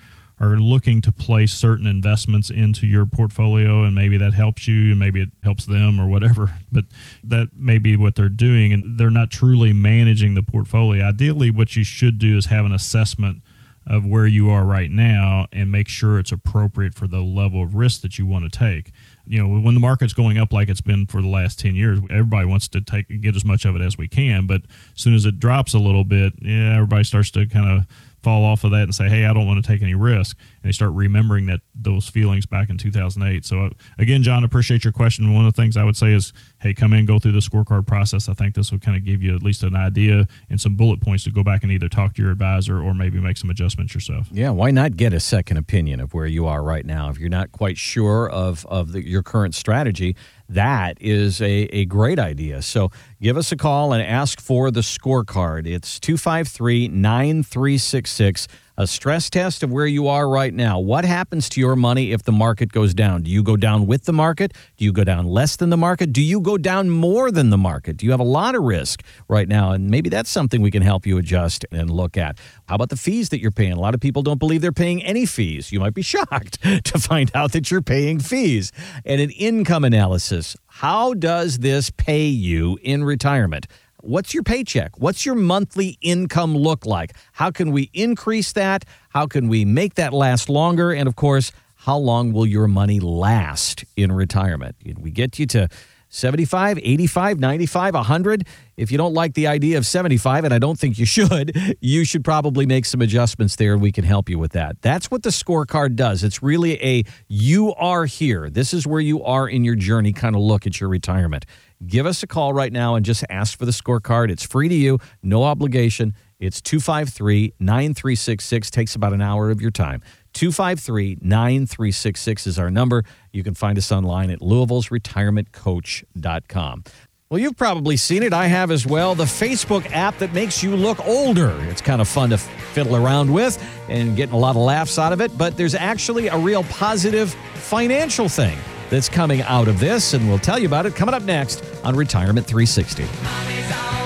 S4: are looking to place certain investments into your portfolio and maybe that helps you and maybe it helps them or whatever <laughs> but that may be what they're doing and they're not truly managing the portfolio ideally what you should do is have an assessment of where you are right now and make sure it's appropriate for the level of risk that you want to take. You know, when the market's going up like it's been for the last 10 years, everybody wants to take get as much of it as we can, but as soon as it drops a little bit, yeah, everybody starts to kind of fall off of that and say, "Hey, I don't want to take any risk," and they start remembering that those feelings back in 2008. So, uh, again, John, appreciate your question. One of the things I would say is, "Hey, come in, go through the scorecard process." I think this will kind of give you at least an idea and some bullet points to go back and either talk to your advisor or maybe make some adjustments yourself.
S3: Yeah, why not get a second opinion of where you are right now if you're not quite sure of of the, your current strategy? that is a, a great idea. So give us a call and ask for the scorecard. It's 253 9366 a stress test of where you are right now. What happens to your money if the market goes down? Do you go down with the market? Do you go down less than the market? Do you go down more than the market? Do you have a lot of risk right now? And maybe that's something we can help you adjust and look at. How about the fees that you're paying? A lot of people don't believe they're paying any fees. You might be <laughs> shocked to find out that you're paying fees. And an income analysis. How does this pay you in retirement? What's your paycheck? What's your monthly income look like? How can we increase that? How can we make that last longer? And of course, how long will your money last in retirement? We get you to 75, 85, 95, 100. If you don't like the idea of 75, and I don't think you should, <laughs> you should probably make some adjustments there we can help you with that. That's what the scorecard does. It's really a you are here. This is where you are in your journey kind of look at your retirement give us a call right now and just ask for the scorecard. It's free to you, no obligation. It's 253 9366. Takes about an hour of your time. 253 9366 is our number. You can find us online at Louisville's retirementcoach.com. Well, you've probably seen it. I have as well. The Facebook app that makes you look older. It's kind of fun to fiddle around with and getting a lot of laughs out of it, but there's actually a real positive financial thing that's coming out of this, and we'll tell you about it coming up next on Retirement 360.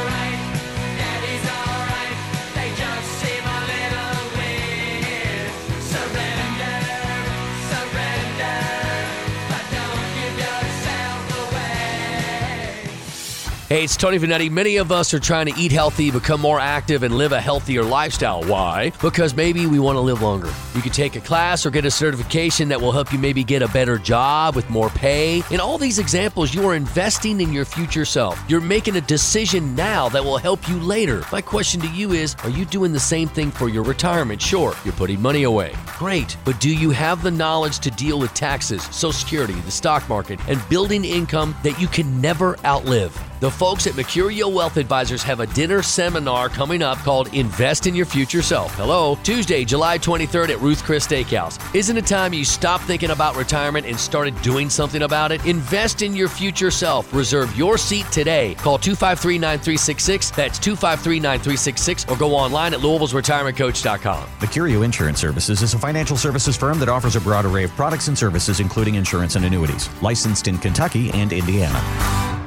S6: Hey, it's Tony Vanetti. Many of us are trying to eat healthy, become more active, and live a healthier lifestyle. Why? Because maybe we want to live longer. You could take a class or get a certification that will help you maybe get a better job with more pay. In all these examples, you are investing in your future self. You're making a decision now that will help you later. My question to you is Are you doing the same thing for your retirement? Sure, you're putting money away. Great. But do you have the knowledge to deal with taxes, Social Security, the stock market, and building income that you can never outlive? The folks at Mercurio Wealth Advisors have a dinner seminar coming up called Invest in Your Future Self. Hello, Tuesday, July 23rd at Ruth Chris Steakhouse. Isn't it time you stopped thinking about retirement and started doing something about it? Invest in your future self. Reserve your seat today. Call 253 9366. That's 253 9366 or go online at Louisville's retirementcoach.com.
S7: Mercurio Insurance Services is a financial services firm that offers a broad array of products and services, including insurance and annuities. Licensed in Kentucky and Indiana.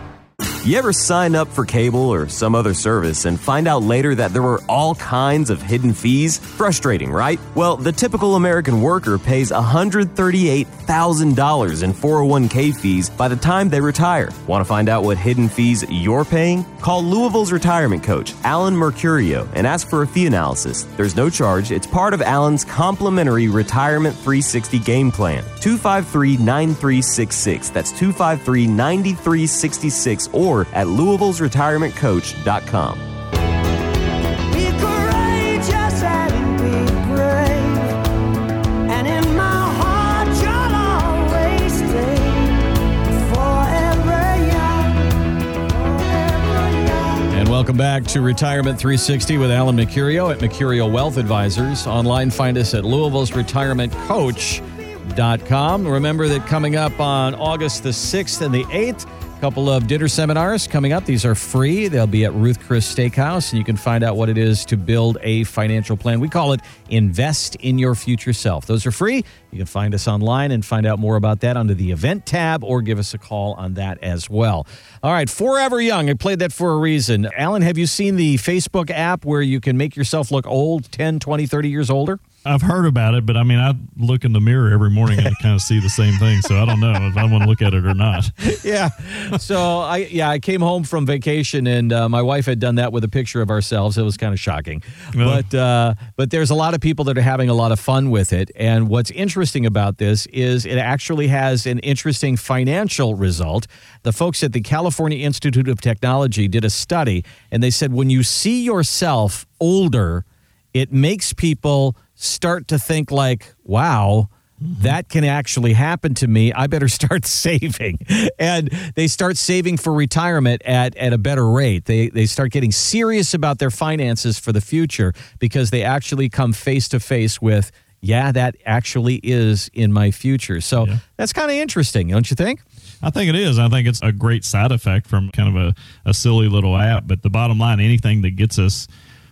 S9: You ever sign up for cable or some other service and find out later that there were all kinds of hidden fees? Frustrating, right? Well, the typical American worker pays $138,000 in 401k fees by the time they retire. Want to find out what hidden fees you're paying? Call Louisville's retirement coach, Alan Mercurio, and ask for a fee analysis. There's no charge. It's part of Alan's complimentary Retirement 360 game plan. 253 9366. That's 253 9366 or or at louisville'sretirementcoach.com.
S3: And welcome back to Retirement 360 with Alan Mercurio at Mercurio Wealth Advisors. Online, find us at Louisville's Retirement Coach.com. Remember that coming up on August the 6th and the 8th, couple of dinner seminars coming up. These are free. They'll be at Ruth Chris Steakhouse, and you can find out what it is to build a financial plan. We call it Invest in Your Future Self. Those are free. You can find us online and find out more about that under the event tab or give us a call on that as well. All right, Forever Young. I played that for a reason. Alan, have you seen the Facebook app where you can make yourself look old, 10, 20, 30 years older?
S4: I've heard about it, but I mean, I look in the mirror every morning and I kind of see the same thing. So I don't know if I want to look at it or not. <laughs>
S3: yeah. So I yeah I came home from vacation and uh, my wife had done that with a picture of ourselves. It was kind of shocking,
S4: Well.
S3: but uh, but there's a lot of people that are having a lot of fun with it. And what's interesting about this is it actually has an interesting financial result. The folks at the California Institute of Technology did a study, and they said when you see yourself older, it makes people start to think like, wow mm-hmm. that can actually happen to me. I better <laughs> start saving. And they start saving for retirement at, at a better rate. They, they start getting serious about their finances for the future because they actually come face to face with, yeah, that actually is in my future. So that's kind of interesting, don't you think?
S4: I think it is. I think it's a great side effect from kind of a, a silly little app. But the bottom line, anything that gets us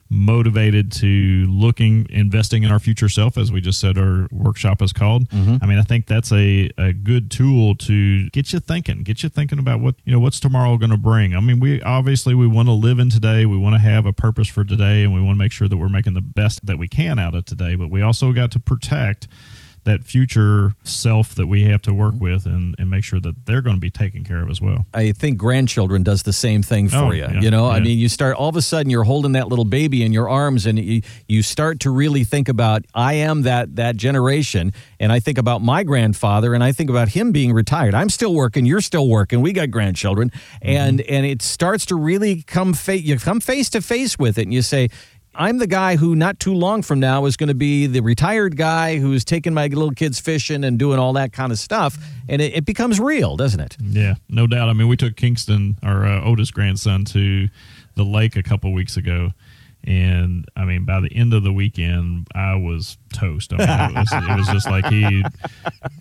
S4: motivated to looking, investing in our future self, as we just said our workshop is called. Mm-hmm. I mean, I think that's a, a good tool to get you thinking, get you thinking about what, you know, what's tomorrow going to bring. I mean, we obviously we want to live in today. We want to have a purpose for today and we want to make sure that we're making the best that we can out of today, but we also got to protect that future self that we have to work with and, and make sure that they're going to be taken care of as well.
S3: I think grandchildren does the same thing oh, for
S4: Oh,
S3: you.
S4: yeah,
S3: you know, I mean, you start all of a sudden you're holding that little baby in your arms, and you, you start to really think about I am that that generation, and I think about my grandfather, and I think about him being retired. I'm still working, you're still working, we got grandchildren, mm-hmm. and and it starts to really come fa- you come face to face with it, and you say. I'm the guy who, not too long from now, is going to be the retired guy who's taking my little kids fishing and doing all that kind of stuff. And it, it becomes real, doesn't it?
S4: Yeah, no doubt. I mean, we took Kingston, our uh, oldest grandson, to the lake a couple weeks ago, and I mean, by the end of the weekend, I was toast. I mean, it was, it was just like he,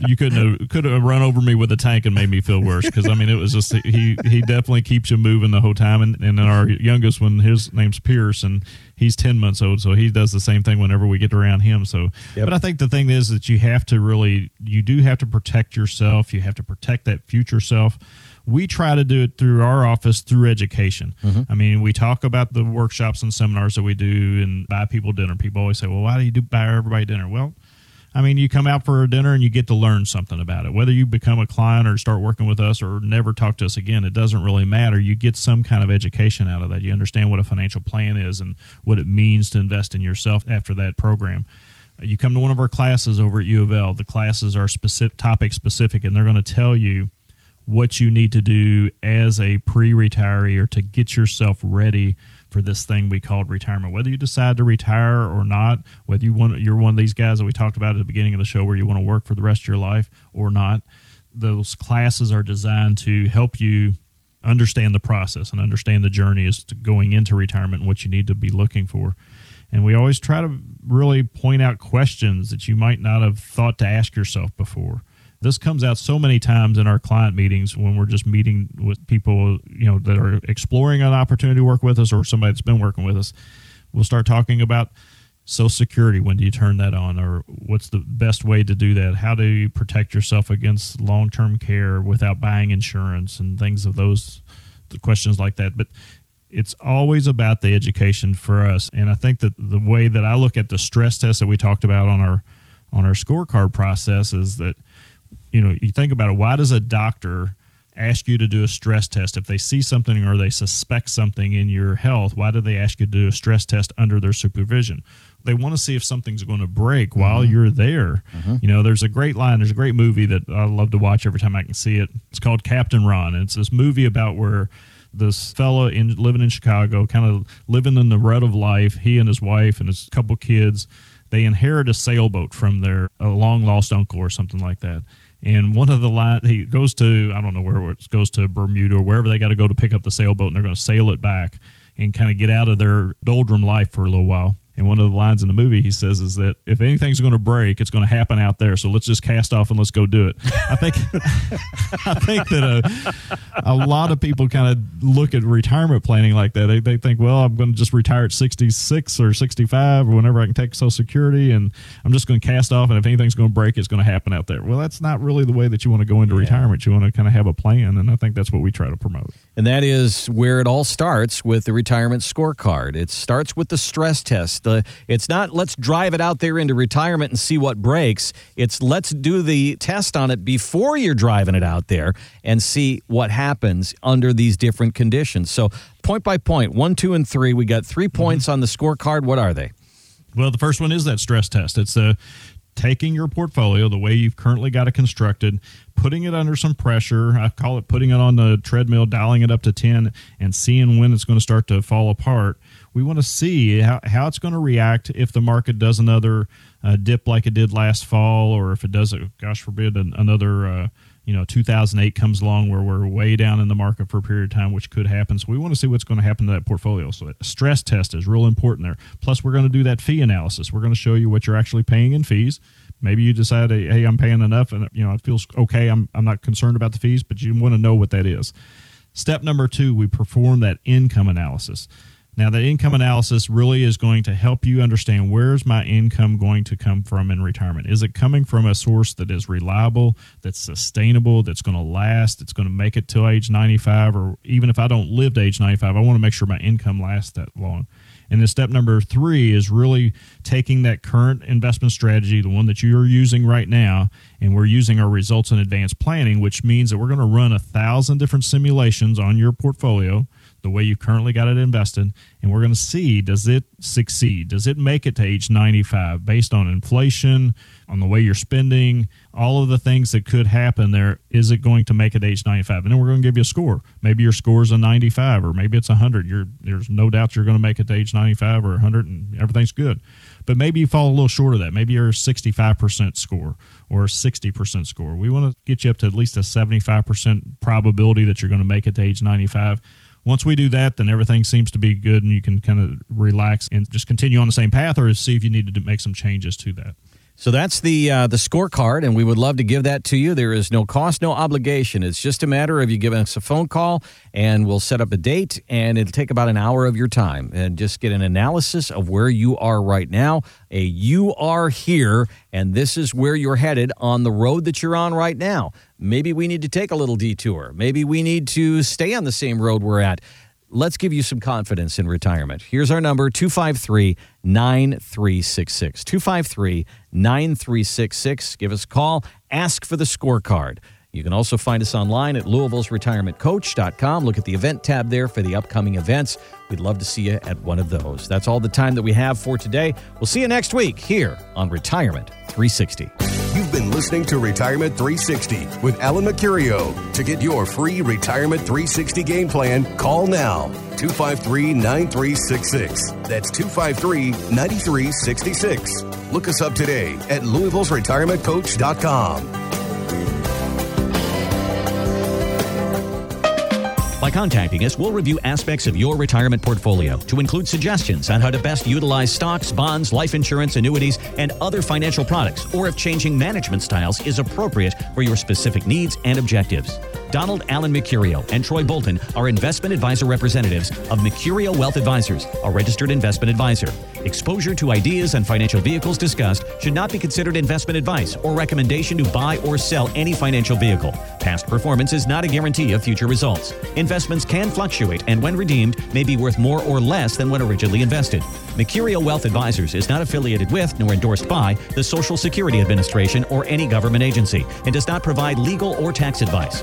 S4: you couldn't have, could have run over me with a tank and made me feel worse because I mean, it was just he he definitely keeps you moving the whole time. And, and then our youngest one, his name's Pierce, and he's ten months old, so he does the same thing whenever we get around him. So, but I think the thing is that you have to really, you do have to protect yourself. You have to protect that future self we try to do it through our office through education. Mm-hmm. I mean, we talk about the workshops and seminars that we do and buy people dinner. People always say, "Well, why do you do buy everybody dinner?" Well, I mean, you come out for a dinner and you get to learn something about it. Whether you become a client or start working with us or never talk to us again, it doesn't really matter. You get some kind of education out of that. You understand what a financial plan is and what it means to invest in yourself after that program. You come to one of our classes over at U of L. The classes are specific, topic specific, and they're going to tell you what you need to do as a pre-retiree or to get yourself ready for this thing we called retirement. Whether you decide to retire or not, whether you want you're one of these guys that we talked about at the beginning of the show where you want to work for the rest of your life or not, those classes are designed to help you understand the process and understand the journey as to going into retirement and what you need to be looking for. And we always try to really point out questions that you might not have thought to ask yourself before. This comes out so many times in our client meetings when we're just meeting with people, you know, that are exploring an opportunity to work with us or somebody that's been working with us. We'll start talking about Social Security. When do you turn that on, or what's the best way to do that? How do you protect yourself against long-term care without buying insurance and things of those questions like that? But it's always about the education for us, and I think that the way that I look at the stress test that we talked about on our on our scorecard process is that you know you think about it. Why does a doctor ask you to do a stress test if they see something or they suspect something in your health? Why do they ask you to do a stress test under their supervision? They want to see if something's going to break mm-hmm. while you're there. Mm-hmm. You know, there's a great line, there's a great movie that I love to watch every time I can see it. It's called Captain Ron. And it's this movie about where this fella in living in Chicago, kind of living in the rut of life, he and his wife and his couple kids, they inherit a sailboat from their a long lost uncle or something like that. And one of the line he goes to I don't know where it goes to Bermuda or wherever they got to go to pick up the sailboat, and they're going to sail it back and kind of get out of their doldrum life for a little while. And one of the lines in the movie he says is that if anything's going to break, it's going to happen out there. So let's just cast off and let's go do it. I think <laughs> I think that a, a lot of people kind of look at retirement planning like that. They, they think, well, I'm going to just retire at 66 or 65 or whenever I can take Social Security, and I'm just going to cast off. And if anything's going to break, it's going to happen out there. Well, that's not really the way that you want to go into retirement. You want to kind of have a plan, and I think that's what we try to promote.
S3: And that is where it all starts with the retirement scorecard. It starts with the stress test. Uh, it's not let's drive it out there into retirement and see what breaks. It's let's do the test on it before you're driving it out there and see what happens under these different conditions. So, point by point, one, two, and three, we got 3 points on the scorecard. What are they?
S4: Well, the first one is that stress test. It's a taking your portfolio the way you've currently got it constructed, putting it under some pressure. I call it putting it on the treadmill, dialing it up to 10, and seeing when it's going to start to fall apart. We want to see how, how it's going to react if the market does another uh, dip like it did last fall, or if it does, gosh forbid, an, another. Uh, you know 2008 comes along where we're way down in the market for a period of time which could happen. So we want to see what's going to happen to that portfolio. So a stress test is real important there. Plus we're going to do that fee analysis. We're going to show you what you're actually paying in fees. Maybe you decide hey i'm paying enough and you know it feels okay. I'm, I'm not concerned about the fees but you want to know what that is. Step number two we perform that income analysis now, the income analysis really is going to help you understand where's my income going to come from in retirement. Is it coming from a source that is reliable, that's sustainable, that's going to last, that's going to make it till age 95, or even if I don't live to age 95, I want to make sure my income lasts that long. And then step number three is really taking that current investment strategy, the one that you're using right now, and we're using our results in advanced planning, which means that we're going to run a thousand different simulations on your portfolio the way you currently got it invested, and we're going to see does it succeed? Does it make it to age 95 based on inflation, on the way you're spending, all of the things that could happen there? Is it going to make it to age 95? And then we're going to give you a score. Maybe your score is a 95, or maybe it's 100. You're, there's no doubt you're going to make it to age 95 or 100, and everything's good. But maybe you fall a little short of that. Maybe you're a 65% score or a 60% score. We want to get you up to at least a 75% probability that you're going to make it to age 95 once we do that, then everything seems to be good and you can kind of relax and just continue on the same path or see if you needed to make some changes to that.
S3: So that's the uh, the scorecard, and we would love to give that to you. There is no cost, no obligation. It's just a matter of you giving us a phone call, and we'll set up a date, and it'll take about an hour of your time, and just get an analysis of where you are right now. A you are here, and this is where you're headed on the road that you're on right now. Maybe we need to take a little detour. Maybe we need to stay on the same road we're at let's give you some confidence in retirement. Here's our number 253 9366. 253 9366. Give us a call. Ask for the scorecard. You can also find us online at Louisville's louisville'sretirementcoach.com. Look at the event tab there for the upcoming events. We'd love to see you at one of those. That's all the time that we have for today. We'll see you next week here on Retirement 360.
S1: You've been listening to Retirement 360 with Alan Mercurio. To get your free Retirement 360 game plan, call now 253 9366. That's 253 9366. Look us up today at louisville's Louisville'sRetirementCoach.com.
S7: By contacting us, we'll review aspects of your retirement portfolio to include suggestions on how to best utilize stocks, bonds, life insurance, annuities, and other financial products, or if changing management styles is appropriate for your specific needs and objectives. Donald Allen Mercurio and Troy Bolton are investment advisor representatives of Mercurio Wealth Advisors, a registered investment advisor. Exposure to ideas and financial vehicles discussed should not be considered investment advice or recommendation to buy or sell any financial vehicle. Past performance is not a guarantee of future results. Investments can fluctuate and, when redeemed, may be worth more or less than when originally invested. Mercurio Wealth Advisors is not affiliated with nor endorsed by the Social Security Administration or any government agency and does not provide legal or tax advice.